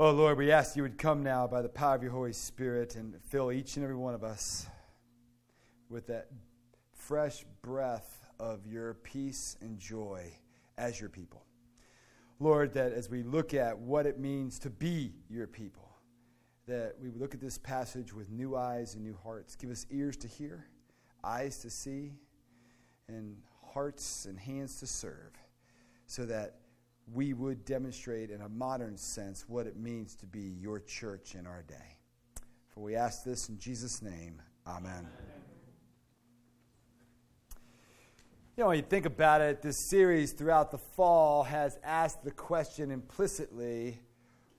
Oh, Lord, we ask you would come now by the power of your Holy Spirit and fill each and every one of us with that fresh breath of your peace and joy as your people. Lord, that as we look at what it means to be your people, that we would look at this passage with new eyes and new hearts. Give us ears to hear, eyes to see, and hearts and hands to serve, so that we would demonstrate in a modern sense what it means to be your church in our day. For we ask this in Jesus' name. Amen. You know, when you think about it, this series throughout the fall has asked the question implicitly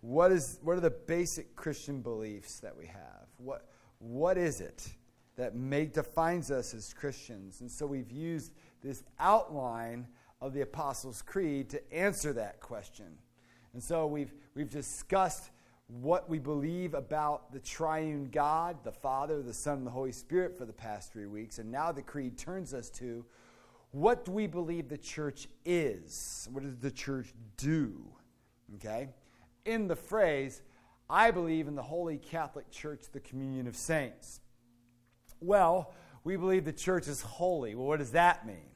what, is, what are the basic Christian beliefs that we have? What, what is it that make, defines us as Christians? And so we've used this outline of the Apostles' Creed to answer that question. And so we've, we've discussed what we believe about the triune God, the Father, the Son, and the Holy Spirit for the past three weeks. And now the Creed turns us to what do we believe the church is? What does the church do? Okay? In the phrase, I believe in the Holy Catholic Church, the communion of saints. Well, we believe the church is holy. Well, what does that mean?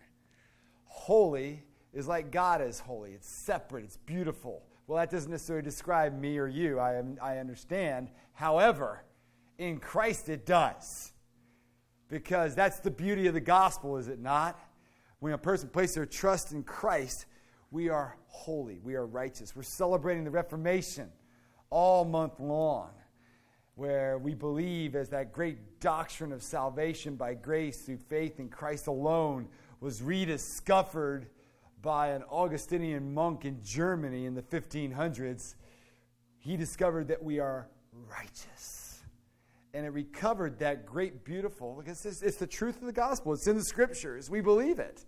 Holy is like God is holy, it's separate, it's beautiful. Well, that doesn't necessarily describe me or you, I, am, I understand. However, in Christ it does. Because that's the beauty of the gospel, is it not? When a person places their trust in Christ, we are holy, we are righteous. We're celebrating the Reformation all month long, where we believe as that great doctrine of salvation by grace through faith in Christ alone was rediscovered by an Augustinian monk in Germany in the 1500s. He discovered that we are righteous and it recovered that great, beautiful, because it's, it's, the truth of the gospel. It's in the scriptures. We believe it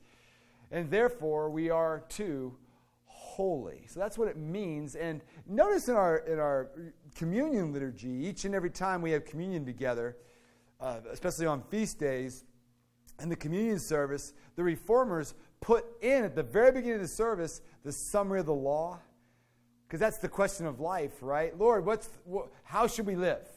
and therefore we are too holy. So that's what it means. And notice in our in our communion liturgy, each and every time we have communion together, uh, especially on feast days, in the communion service, the reformers put in at the very beginning of the service the summary of the law, because that's the question of life, right? Lord, what's what, how should we live?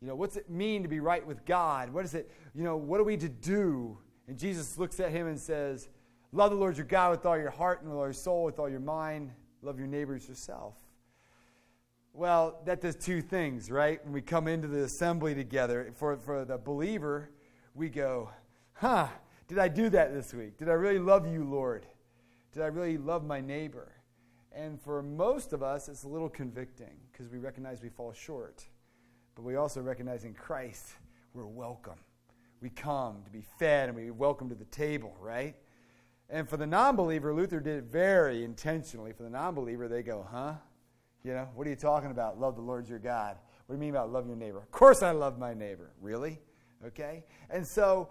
You know, what's it mean to be right with God? What is it? You know, what are we to do? And Jesus looks at him and says, Love the Lord your God with all your heart and with all your soul, with all your mind. Love your neighbors yourself. Well, that does two things, right? When we come into the assembly together, for, for the believer, we go, huh, did I do that this week? Did I really love you, Lord? Did I really love my neighbor? And for most of us, it's a little convicting because we recognize we fall short. But we also recognize in Christ we're welcome. We come to be fed and we welcome to the table, right? And for the non believer, Luther did it very intentionally. For the non believer, they go, huh? You know, what are you talking about? Love the Lord your God. What do you mean about love your neighbor? Of course I love my neighbor. Really? Okay? And so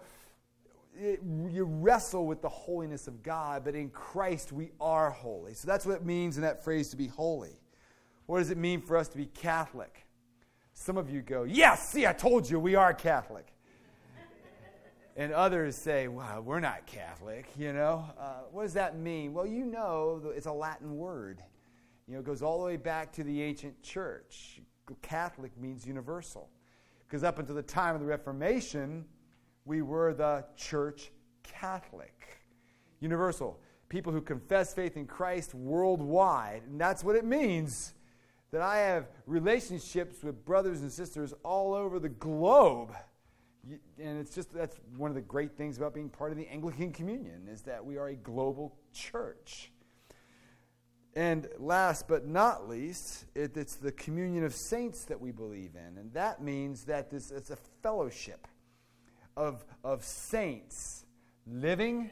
it, you wrestle with the holiness of God, but in Christ we are holy. So that's what it means in that phrase to be holy. What does it mean for us to be Catholic? Some of you go, Yes, see, I told you we are Catholic and others say, well, we're not Catholic, you know. Uh, what does that mean? Well, you know, it's a Latin word. You know, it goes all the way back to the ancient church. Catholic means universal. Because up until the time of the Reformation, we were the church Catholic. Universal. People who confess faith in Christ worldwide. And that's what it means that I have relationships with brothers and sisters all over the globe and it's just that's one of the great things about being part of the Anglican Communion is that we are a global church. And last but not least, it, it's the communion of saints that we believe in. And that means that this, it's a fellowship of, of saints living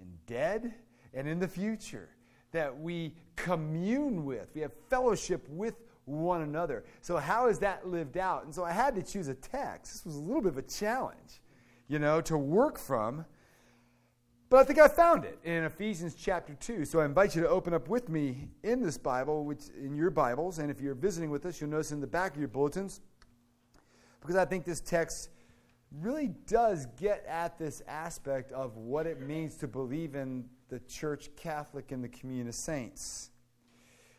and dead and in the future that we commune with. We have fellowship with one another. So, how is that lived out? And so, I had to choose a text. This was a little bit of a challenge, you know, to work from. But I think I found it in Ephesians chapter 2. So I invite you to open up with me in this Bible, which in your Bibles. And if you're visiting with us, you'll notice in the back of your bulletins, because I think this text really does get at this aspect of what it means to believe in the church Catholic and the communion of saints.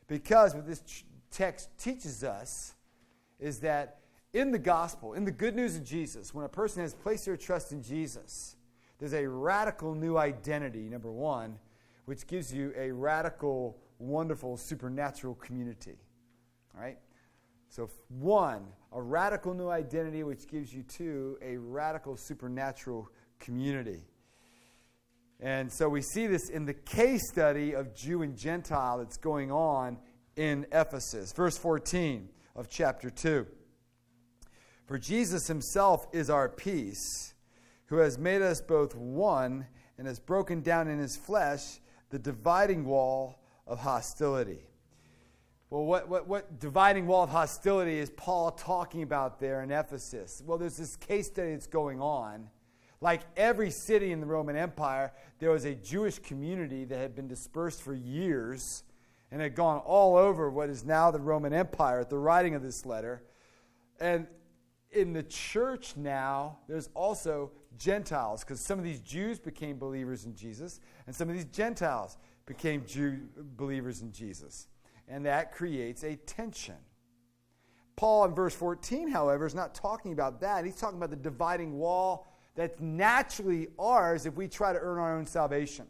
Because what this text teaches us is that in the gospel, in the good news of Jesus, when a person has placed their trust in Jesus, there's a radical new identity, number one, which gives you a radical, wonderful, supernatural community. All right? So, one, a radical new identity, which gives you, two, a radical supernatural community. And so we see this in the case study of Jew and Gentile that's going on in Ephesus. Verse 14 of chapter 2. For Jesus himself is our peace, who has made us both one and has broken down in his flesh the dividing wall of hostility. Well, what, what, what dividing wall of hostility is Paul talking about there in Ephesus? Well, there's this case study that's going on. Like every city in the Roman Empire, there was a Jewish community that had been dispersed for years and had gone all over what is now the Roman Empire at the writing of this letter. And in the church now, there's also Gentiles, because some of these Jews became believers in Jesus, and some of these Gentiles became Jew believers in Jesus. And that creates a tension. Paul in verse 14, however, is not talking about that. He's talking about the dividing wall that's naturally ours if we try to earn our own salvation.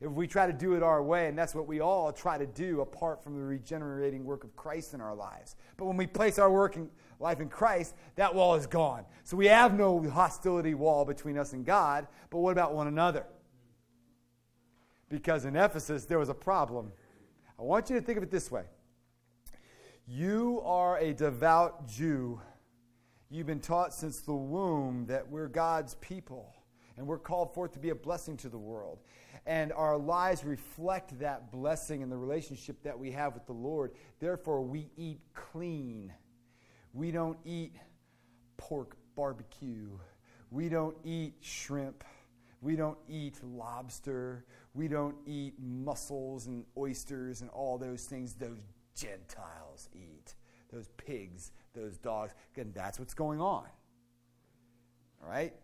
If we try to do it our way, and that's what we all try to do apart from the regenerating work of Christ in our lives. But when we place our work in, life in Christ, that wall is gone. So we have no hostility wall between us and God, but what about one another? Because in Ephesus, there was a problem. I want you to think of it this way You are a devout Jew. You've been taught since the womb that we're God's people and we're called forth to be a blessing to the world. And our lives reflect that blessing and the relationship that we have with the Lord. Therefore, we eat clean. We don't eat pork barbecue. We don't eat shrimp. We don't eat lobster. We don't eat mussels and oysters and all those things those Gentiles eat. Those pigs, those dogs. And that's what's going on. All right?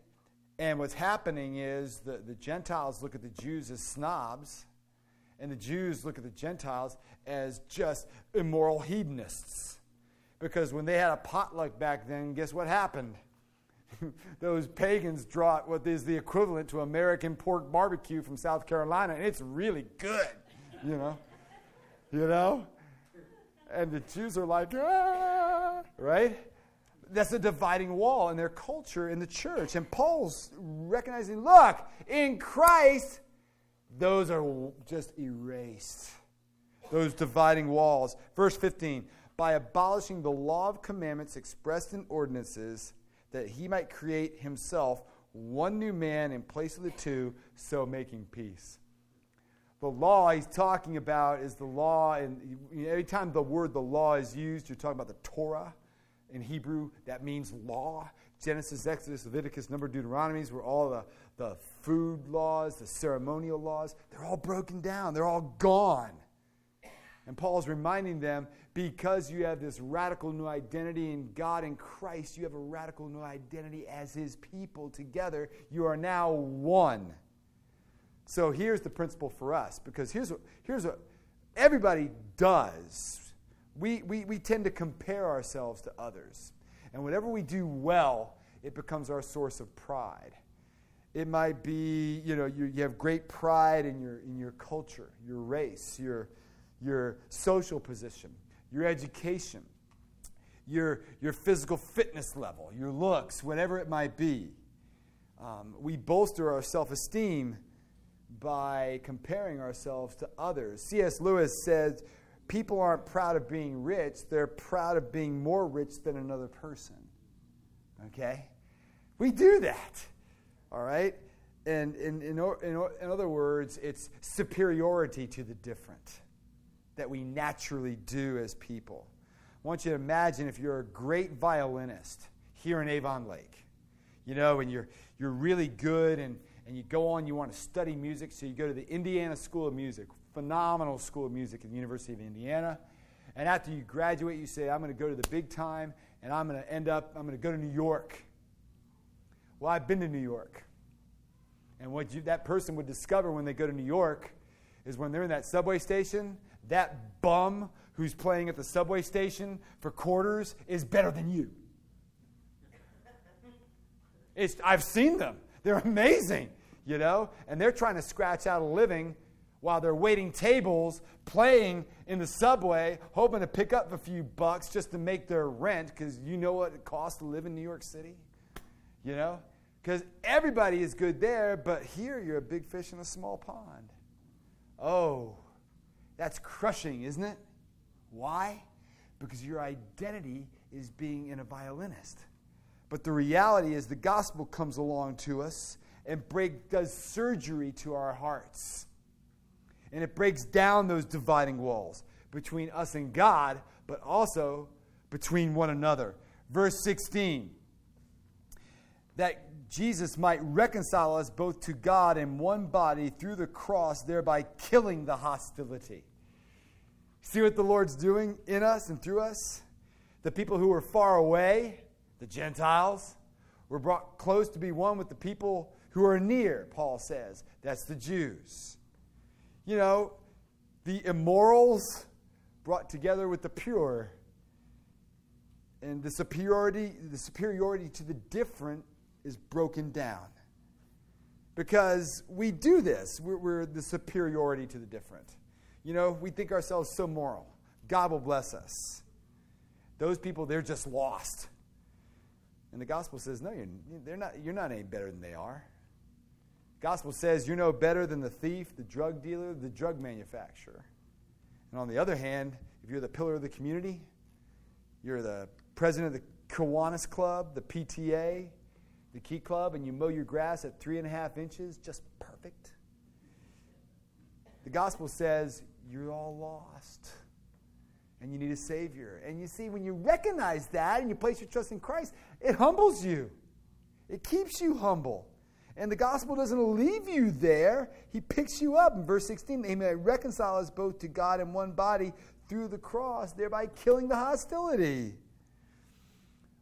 And what's happening is the, the Gentiles look at the Jews as snobs, and the Jews look at the Gentiles as just immoral hedonists. Because when they had a potluck back then, guess what happened? Those pagans brought what is the equivalent to American pork barbecue from South Carolina, and it's really good, you know? you know? And the Jews are like, ah, right? That's a dividing wall in their culture in the church. And Paul's recognizing, look, in Christ, those are just erased. Those dividing walls. Verse 15 by abolishing the law of commandments expressed in ordinances, that he might create himself one new man in place of the two, so making peace. The law he's talking about is the law, and every time the word the law is used, you're talking about the Torah. In Hebrew, that means law. Genesis, Exodus, Leviticus, Number, Deuteronomies were all the, the food laws, the ceremonial laws. They're all broken down, they're all gone. And Paul's reminding them because you have this radical new identity in God and Christ, you have a radical new identity as his people together. You are now one. So here's the principle for us because here's what, here's what everybody does. We, we, we tend to compare ourselves to others. And whatever we do well, it becomes our source of pride. It might be, you know, you, you have great pride in your, in your culture, your race, your, your social position, your education, your, your physical fitness level, your looks, whatever it might be. Um, we bolster our self esteem by comparing ourselves to others. C.S. Lewis says people aren't proud of being rich, they're proud of being more rich than another person. Okay? We do that. All right? And in, in, in, in other words, it's superiority to the different that we naturally do as people. I want you to imagine if you're a great violinist here in Avon Lake, you know, and you're, you're really good and, and you go on, you want to study music, so you go to the Indiana School of Music, phenomenal school of music at the University of Indiana. And after you graduate, you say, I'm going to go to the big time and I'm going to end up, I'm going to go to New York. Well, I've been to New York. And what you, that person would discover when they go to New York is when they're in that subway station, that bum who's playing at the subway station for quarters is better than you. It's, I've seen them. They're amazing, you know? And they're trying to scratch out a living while they're waiting tables, playing in the subway, hoping to pick up a few bucks just to make their rent, because you know what it costs to live in New York City? You know? Because everybody is good there, but here you're a big fish in a small pond. Oh, that's crushing, isn't it? Why? Because your identity is being in a violinist. But the reality is the gospel comes along to us and break, does surgery to our hearts. And it breaks down those dividing walls between us and God, but also between one another. Verse 16 that Jesus might reconcile us both to God in one body through the cross, thereby killing the hostility. See what the Lord's doing in us and through us? The people who were far away, the Gentiles, were brought close to be one with the people who are near, Paul says. That's the Jews. You know, the immorals brought together with the pure. And the superiority, the superiority to the different is broken down. Because we do this. We're, we're the superiority to the different. You know, we think ourselves so moral. God will bless us. Those people, they're just lost. And the gospel says, no, you're, they're not, you're not any better than they are. Gospel says you're no better than the thief, the drug dealer, the drug manufacturer. And on the other hand, if you're the pillar of the community, you're the president of the Kiwanis Club, the PTA, the Key Club, and you mow your grass at three and a half inches, just perfect. The gospel says you're all lost and you need a Savior. And you see, when you recognize that and you place your trust in Christ, it humbles you, it keeps you humble. And the gospel doesn't leave you there. He picks you up. In verse 16, he may reconcile us both to God in one body through the cross, thereby killing the hostility.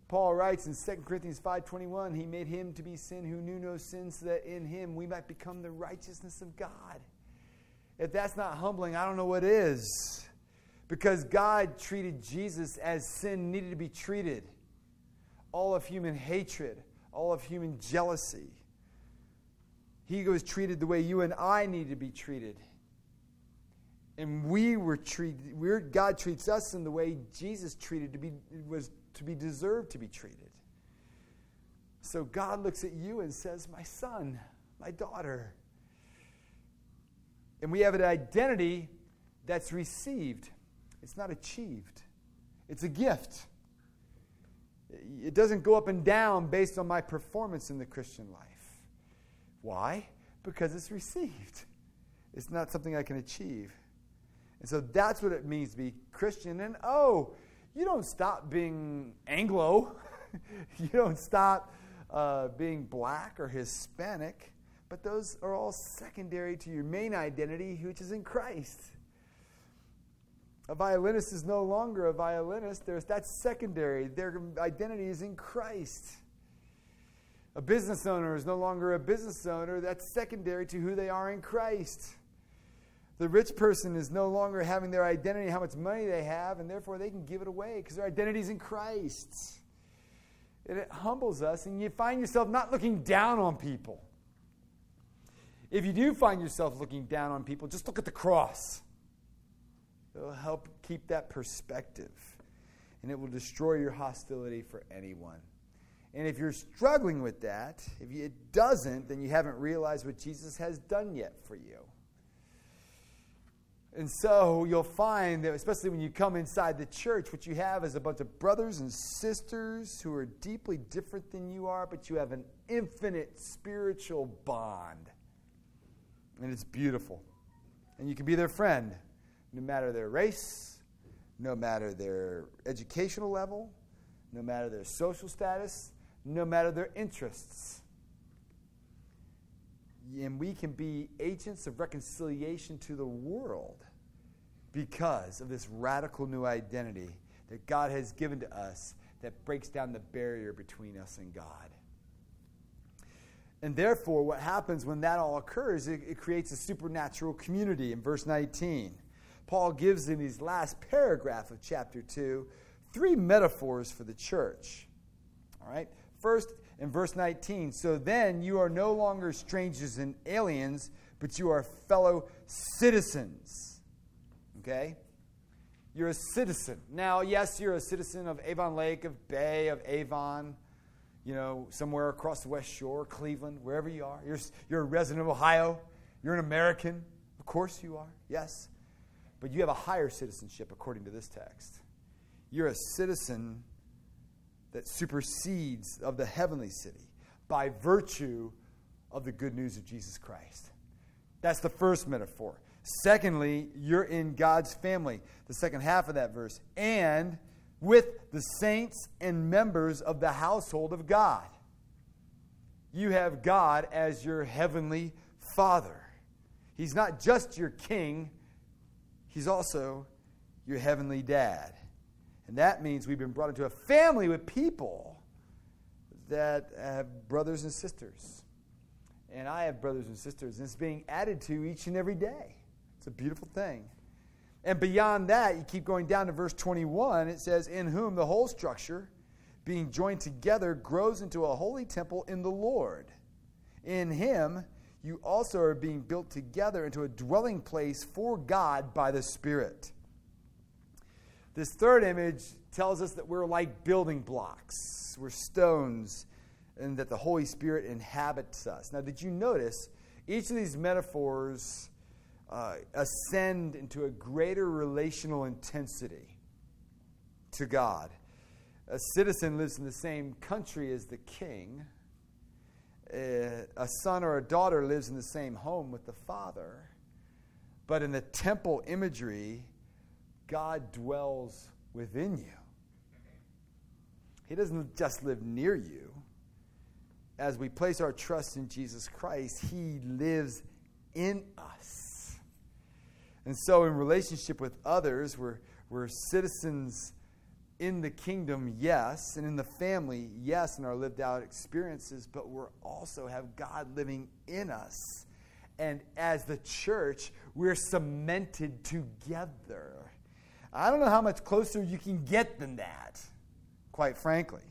Paul writes in 2 Corinthians 5:21, he made him to be sin who knew no sin so that in him we might become the righteousness of God. If that's not humbling, I don't know what is. Because God treated Jesus as sin needed to be treated all of human hatred, all of human jealousy. He was treated the way you and I need to be treated. And we were treated, we're, God treats us in the way Jesus treated to be, was to be deserved to be treated. So God looks at you and says, My son, my daughter, and we have an identity that's received, it's not achieved, it's a gift. It doesn't go up and down based on my performance in the Christian life. Why? Because it's received. It's not something I can achieve. And so that's what it means to be Christian. And oh, you don't stop being Anglo, you don't stop uh, being black or Hispanic but those are all secondary to your main identity, which is in Christ. A violinist is no longer a violinist. There's, that's secondary. Their identity is in Christ. A business owner is no longer a business owner. That's secondary to who they are in Christ. The rich person is no longer having their identity, how much money they have, and therefore they can give it away because their identity is in Christ. And it humbles us, and you find yourself not looking down on people. If you do find yourself looking down on people, just look at the cross. It'll help keep that perspective, and it will destroy your hostility for anyone. And if you're struggling with that, if it doesn't, then you haven't realized what Jesus has done yet for you. And so you'll find that, especially when you come inside the church, what you have is a bunch of brothers and sisters who are deeply different than you are, but you have an infinite spiritual bond and it's beautiful. And you can be their friend, no matter their race, no matter their educational level, no matter their social status, no matter their interests. And we can be agents of reconciliation to the world because of this radical new identity that God has given to us that breaks down the barrier between us and God. And therefore, what happens when that all occurs, it, it creates a supernatural community in verse 19. Paul gives in his last paragraph of chapter 2 three metaphors for the church. All right? First, in verse 19, so then you are no longer strangers and aliens, but you are fellow citizens. Okay? You're a citizen. Now, yes, you're a citizen of Avon Lake, of Bay, of Avon, you know, somewhere across the West Shore, Cleveland, wherever you are. You're, you're a resident of Ohio. You're an American. Of course you are, yes. But you have a higher citizenship according to this text. You're a citizen that supersedes of the heavenly city by virtue of the good news of Jesus Christ. That's the first metaphor. Secondly, you're in God's family, the second half of that verse, and with the saints and members of the household of God. You have God as your heavenly Father. He's not just your king, He's also your heavenly dad. And that means we've been brought into a family with people that have brothers and sisters. And I have brothers and sisters, and it's being added to each and every day. It's a beautiful thing. And beyond that, you keep going down to verse 21, it says, In whom the whole structure, being joined together, grows into a holy temple in the Lord. In him, you also are being built together into a dwelling place for God by the Spirit. This third image tells us that we're like building blocks, we're stones, and that the Holy Spirit inhabits us. Now, did you notice each of these metaphors uh, ascend into a greater relational intensity to God? A citizen lives in the same country as the king. A son or a daughter lives in the same home with the father. But in the temple imagery, God dwells within you. He doesn't just live near you. As we place our trust in Jesus Christ, He lives in us. And so, in relationship with others, we're, we're citizens in the kingdom, yes, and in the family, yes, in our lived out experiences, but we also have God living in us. And as the church, we're cemented together. I don't know how much closer you can get than that, quite frankly.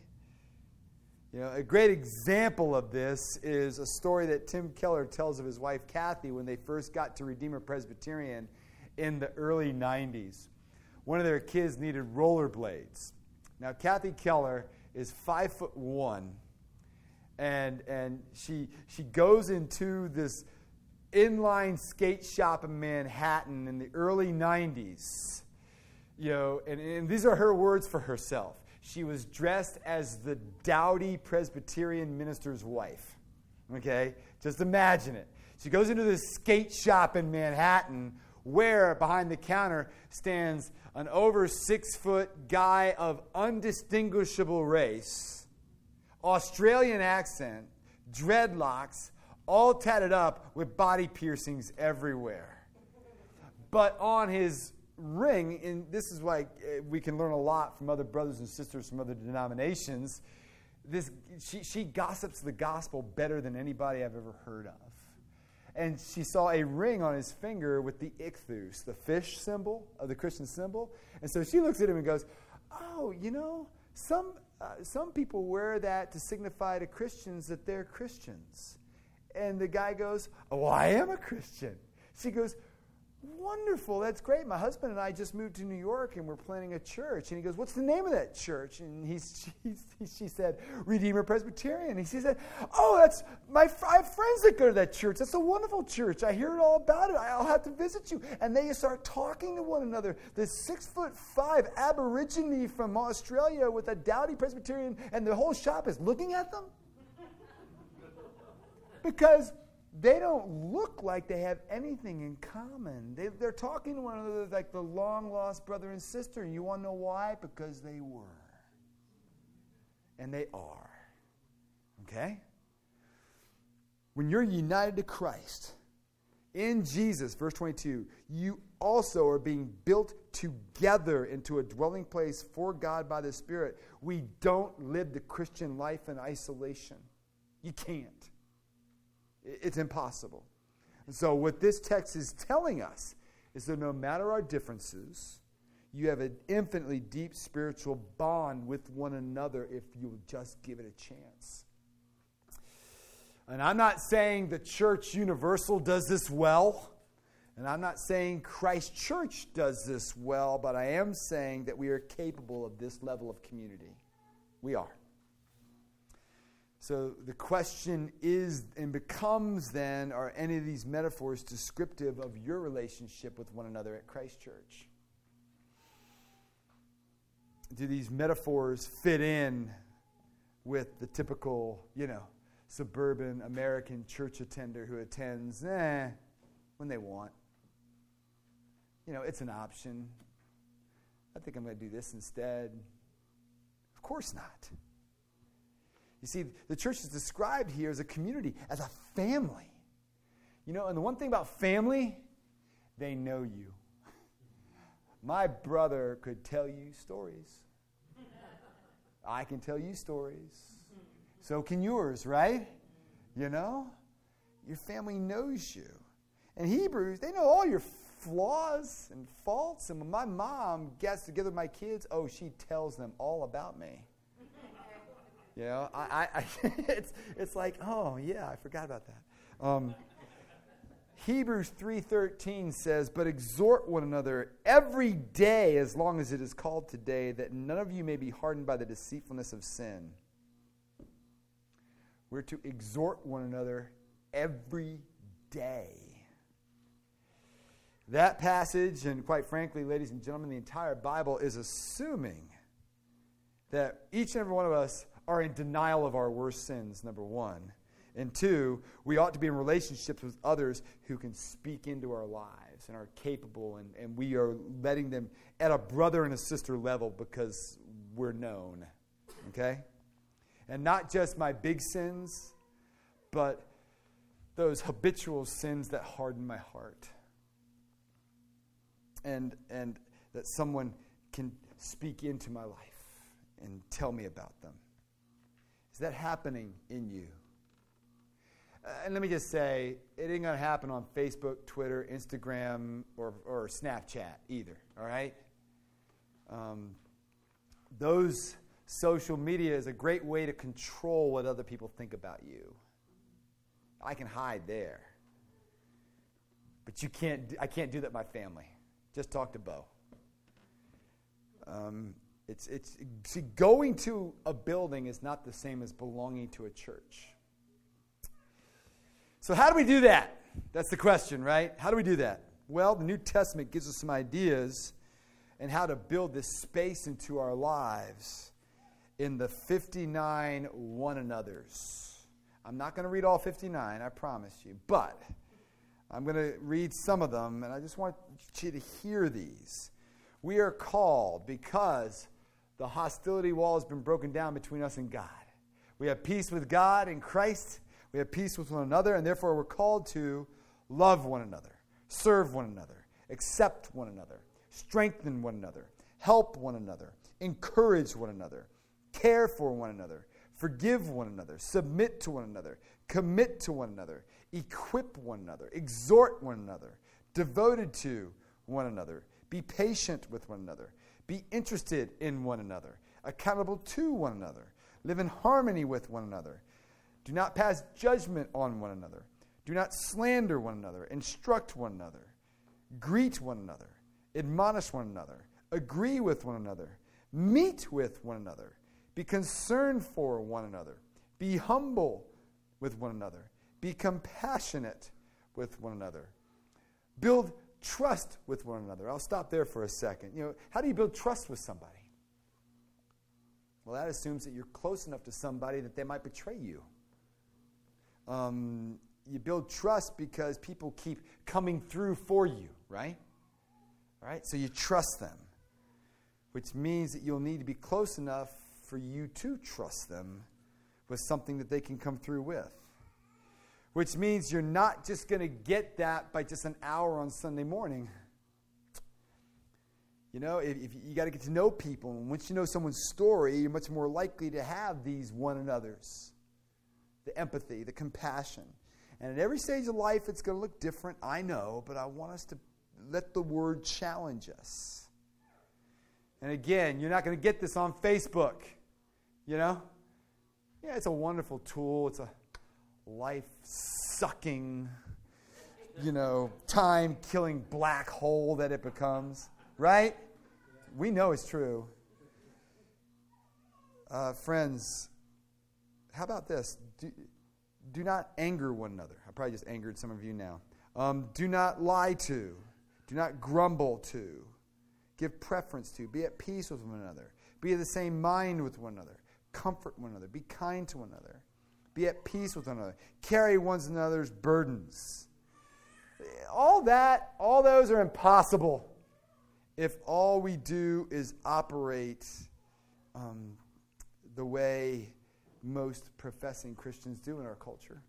You know, a great example of this is a story that Tim Keller tells of his wife Kathy when they first got to Redeemer Presbyterian in the early 90s. One of their kids needed rollerblades. Now, Kathy Keller is five foot one, and, and she, she goes into this inline skate shop in Manhattan in the early 90s you know, and, and these are her words for herself. She was dressed as the dowdy Presbyterian minister's wife. Okay? Just imagine it. She goes into this skate shop in Manhattan where behind the counter stands an over six foot guy of undistinguishable race, Australian accent, dreadlocks, all tatted up with body piercings everywhere. But on his ring, and this is why uh, we can learn a lot from other brothers and sisters from other denominations. This, she, she gossips the gospel better than anybody I've ever heard of. And she saw a ring on his finger with the ichthus, the fish symbol of the Christian symbol. And so she looks at him and goes, Oh, you know, some, uh, some people wear that to signify to Christians that they're Christians. And the guy goes, Oh, I am a Christian. She goes, Wonderful, that's great. My husband and I just moved to New York and we're planning a church. And he goes, What's the name of that church? And he's, she said, Redeemer Presbyterian. And he said, Oh, that's my I have friends that go to that church. That's a wonderful church. I hear it all about it. I'll have to visit you. And they start talking to one another. This six foot five Aborigine from Australia with a dowdy Presbyterian, and the whole shop is looking at them. because they don't look like they have anything in common. They, are talking to one another like the long lost brother and sister. And you want to know why? Because they were. And they are. Okay? When you're united to Christ in Jesus, verse 22, you also are being built together into a dwelling place for God by the Spirit. We don't live the Christian life in isolation. You can't. It's impossible. And so, what this text is telling us is that no matter our differences, you have an infinitely deep spiritual bond with one another if you'll just give it a chance. And I'm not saying the church universal does this well. And I'm not saying Christ Church does this well, but I am saying that we are capable of this level of community. We are. So the question is and becomes then are any of these metaphors descriptive of your relationship with one another at Christ Church? Do these metaphors fit in with the typical, you know, suburban American church attender who attends eh, when they want? You know, it's an option. I think I'm going to do this instead. Of course not. You see, the church is described here as a community, as a family. You know, and the one thing about family, they know you. My brother could tell you stories. I can tell you stories. So can yours, right? You know? Your family knows you. And Hebrews, they know all your flaws and faults. And when my mom gets together with my kids, oh, she tells them all about me. You know, I, I, it's, it's like, oh, yeah, I forgot about that. Um, Hebrews 3:13 says, "But exhort one another every day as long as it is called today, that none of you may be hardened by the deceitfulness of sin." We're to exhort one another every day. That passage, and quite frankly, ladies and gentlemen, the entire Bible is assuming that each and every one of us are in denial of our worst sins, number one. And two, we ought to be in relationships with others who can speak into our lives and are capable, and, and we are letting them at a brother and a sister level because we're known. Okay? And not just my big sins, but those habitual sins that harden my heart. And, and that someone can speak into my life and tell me about them. Is that happening in you? Uh, and let me just say, it ain't going to happen on Facebook, Twitter, Instagram, or, or Snapchat either, all right? Um, those social media is a great way to control what other people think about you. I can hide there. But you can't, I can't do that my family. Just talk to Bo. Um, it's, it's, see, going to a building is not the same as belonging to a church. So, how do we do that? That's the question, right? How do we do that? Well, the New Testament gives us some ideas and how to build this space into our lives in the 59 one another's. I'm not going to read all 59, I promise you, but I'm going to read some of them, and I just want you to hear these. We are called because the hostility wall has been broken down between us and God. We have peace with God in Christ. We have peace with one another, and therefore we're called to love one another, serve one another, accept one another, strengthen one another, help one another, encourage one another, care for one another, forgive one another, submit to one another, commit to one another, equip one another, exhort one another, devoted to one another, be patient with one another be interested in one another, accountable to one another, live in harmony with one another. Do not pass judgment on one another. Do not slander one another. Instruct one another. Greet one another. Admonish one another. Agree with one another. Meet with one another. Be concerned for one another. Be humble with one another. Be compassionate with one another. Build trust with one another. I'll stop there for a second. You know, how do you build trust with somebody? Well, that assumes that you're close enough to somebody that they might betray you. Um, you build trust because people keep coming through for you, right? All right? So you trust them, which means that you'll need to be close enough for you to trust them with something that they can come through with which means you're not just going to get that by just an hour on Sunday morning. You know, if, if you got to get to know people, and once you know someone's story, you're much more likely to have these one another's the empathy, the compassion. And at every stage of life, it's going to look different, I know, but I want us to let the word challenge us. And again, you're not going to get this on Facebook, you know? Yeah, it's a wonderful tool. It's a life sucking, you know, time killing black hole that it becomes, right? We know it's true. Uh, friends, how about this? Do, do not anger one another. I probably just angered some of you now. Um, do not lie to. Do not grumble to. Give preference to. Be at peace with one another. Be of the same mind with one another. Comfort one another. Be kind to one another. Be at peace with one another. Carry one another's burdens. All that, all those are impossible if all we do is operate um, the way most professing Christians do in our culture.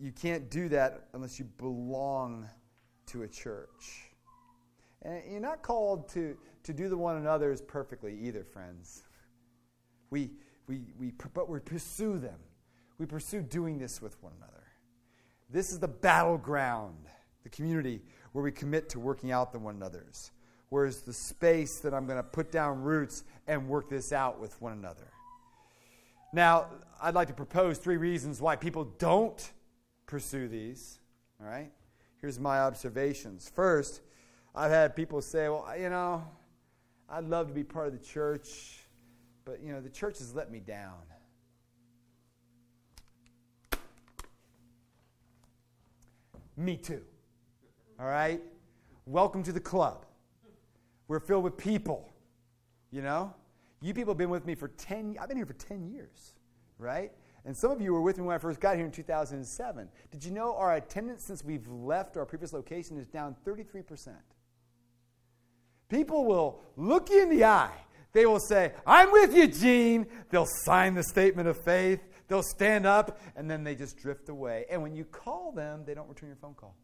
You can't do that unless you belong to a church. And you're not called to, to do the one another's perfectly either, friends. We, we, we, but we pursue them. We pursue doing this with one another. This is the battleground, the community where we commit to working out the one another's. Whereas the space that I'm going to put down roots and work this out with one another. Now, I'd like to propose three reasons why people don't pursue these. All right? Here's my observations. First, I've had people say, well, you know, I'd love to be part of the church, but, you know, the church has let me down. Me too. All right? Welcome to the club. We're filled with people, you know? You people have been with me for 10 I've been here for 10 years, right? And some of you were with me when I first got here in 2007. Did you know our attendance since we've left our previous location is down 33%? People will look you in the eye. They will say, I'm with you, Gene. They'll sign the statement of faith. They'll stand up, and then they just drift away. And when you call them, they don't return your phone call.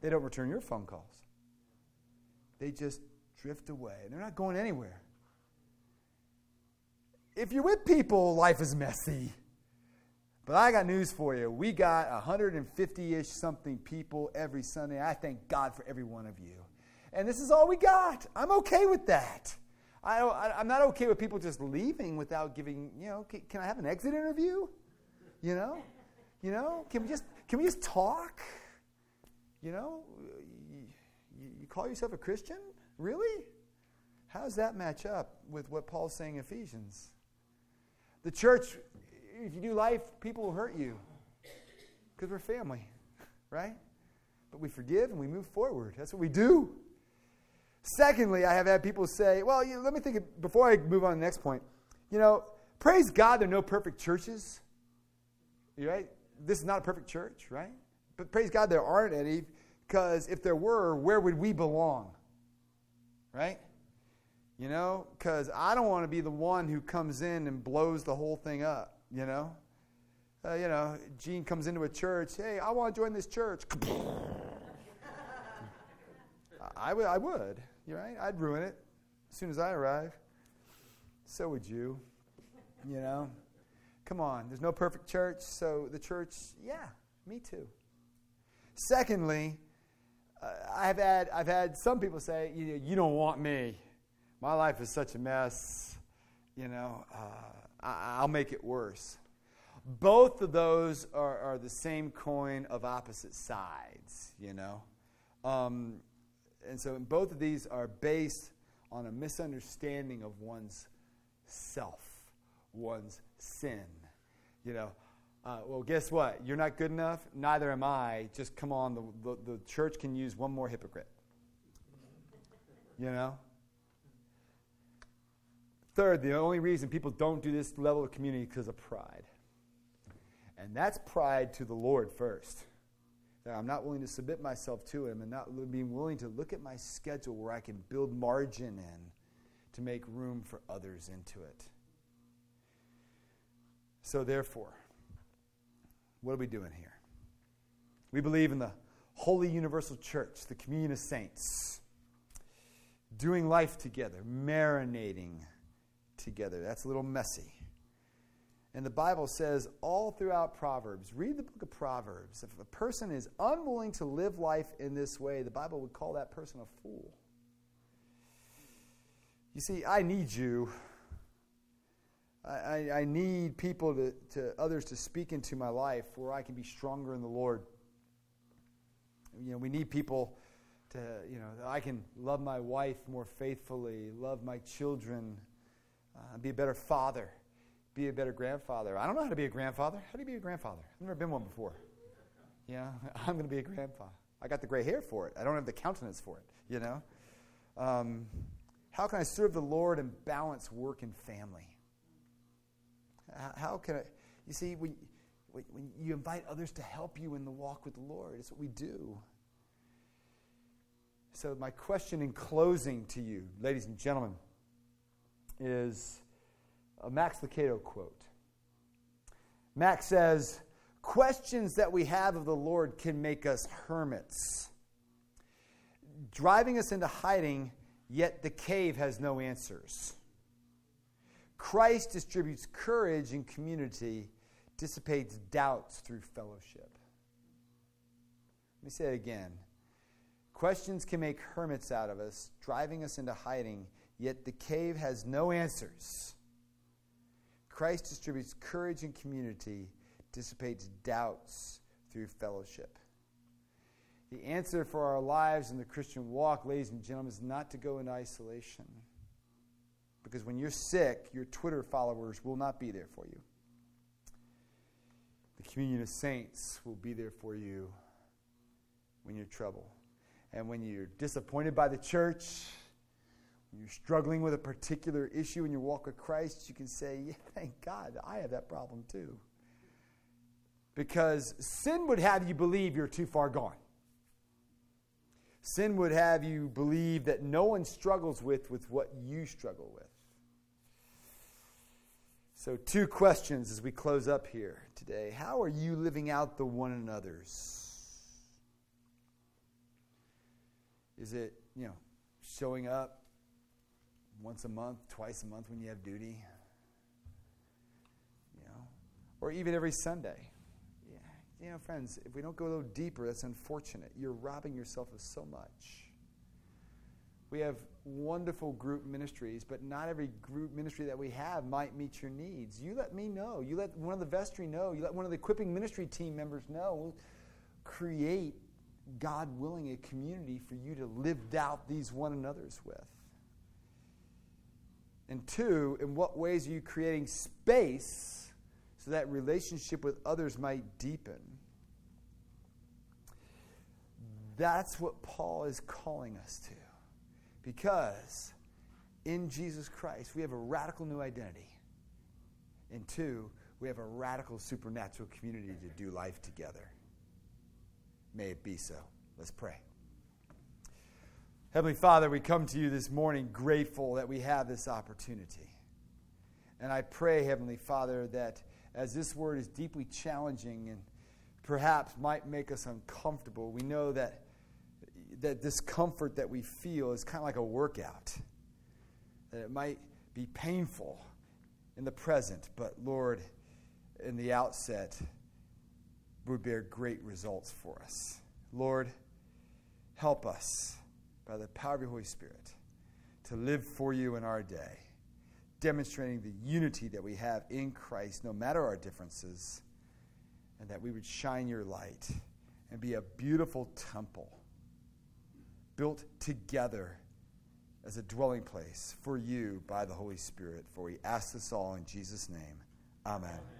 They don't return your phone calls. They just drift away. They're not going anywhere if you're with people, life is messy. But I got news for you. We got 150 ish something people every Sunday. I thank God for every one of you. And this is all we got. I'm okay with that. I I, am not okay with people just leaving without giving, you know, can, can I have an exit interview? You know? You know? Can we just, can we just talk? You know? You, you call yourself a Christian? Really? How does that match up with what Paul's saying in Ephesians? The church, if you do life, people will hurt you because we're family, right? But we forgive and we move forward. That's what we do. Secondly, I have had people say, well, you, let me think, of, before I move on to the next point, you know, praise God there are no perfect churches, right? This is not a perfect church, right? But praise God there aren't any, because if there were, where would we belong? Right? You know, because I don't want to be the one who comes in and blows the whole thing up, you know? Uh, you know, Gene comes into a church, hey, I want to join this church. I, would, I would, you right? I'd ruin it as soon as I arrive. So would you, you know? Come on, there's no perfect church, so the church, yeah, me too. Secondly, uh, I've, had, I've had some people say, you, you don't want me my life is such a mess, you know, uh, I, will make it worse. Both of those are, are, the same coin of opposite sides, you know. Um, and so both of these are based on a misunderstanding of one's self, one's sin. You know, uh, well, guess what? You're not good enough. Neither am I. Just come on. The, the, the church can use one more hypocrite. You know? Third, the only reason people don't do this level of community is because of pride. And that's pride to the Lord first. That I'm not willing to submit myself to Him and not being willing to look at my schedule where I can build margin in to make room for others into it. So, therefore, what are we doing here? We believe in the Holy Universal Church, the communion of saints, doing life together, marinating together. That's a little messy. And the Bible says all throughout Proverbs, read the book of Proverbs. If a person is unwilling to live life in this way, the Bible would call that person a fool. You see, I need you. I, I, need people to, to others to speak into my life where I can be stronger in the Lord. You know, we need people to, you know, I can love my wife more faithfully, love my children, uh, be a better father, be a better grandfather. I don't know how to be a grandfather. How do you be a grandfather? I've never been one before. Yeah, I'm going to be a grandfather. I got the gray hair for it. I don't have the countenance for it, you know? Um, how can I serve the Lord and balance work and family? How can I, you see, when, when you invite others to help you in the walk with the Lord, it's what we do. So, my question in closing to you, ladies and gentlemen, is a Max Lucado quote. Max says, Questions that we have of the Lord can make us hermits, driving us into hiding, yet the cave has no answers. Christ distributes courage in community, dissipates doubts through fellowship. Let me say it again. Questions can make hermits out of us, driving us into hiding, yet the cave has no answers. Christ distributes courage and community, dissipates doubts through fellowship. The answer for our lives in the Christian walk, ladies and gentlemen, is not to go in isolation. Because when you're sick, your Twitter followers will not be there for you. The communion of saints will be there for you when you're trouble. And when you're disappointed by the church, you're struggling with a particular issue in your walk with Christ, you can say, yeah, thank God, I have that problem too. Because sin would have you believe you're too far gone. Sin would have you believe that no one struggles with with what you struggle with. So, two questions as we close up here today. How are you living out the one another's? Is it, you know, showing up once a month, twice a month when you have duty? You know, or even every Sunday? Yeah. You know, friends, if we don't go a little deeper, that's unfortunate. You're robbing yourself of so much. We have wonderful group ministries, but not every group ministry that we have might meet your needs. You let me know. You let one of the vestry know. You let one of the equipping ministry team members know. We'll create God willing, a community for you to live out these one another's with? And two, in what ways are you creating space so that relationship with others might deepen? That's what Paul is calling us to. Because in Jesus Christ, we have a radical new identity. And two, we have a radical supernatural community to do life together. May it be so. Let's pray. Heavenly Father, we come to you this morning grateful that we have this opportunity. And I pray, Heavenly Father, that as this word is deeply challenging and perhaps might make us uncomfortable, we know that, that this discomfort that we feel is kind of like a workout, that it might be painful in the present, but Lord, in the outset, would bear great results for us. Lord, help us by the power of your Holy Spirit to live for you in our day, demonstrating the unity that we have in Christ, no matter our differences, and that we would shine your light and be a beautiful temple built together as a dwelling place for you by the Holy Spirit. For we ask this all in Jesus' name. Amen. Amen.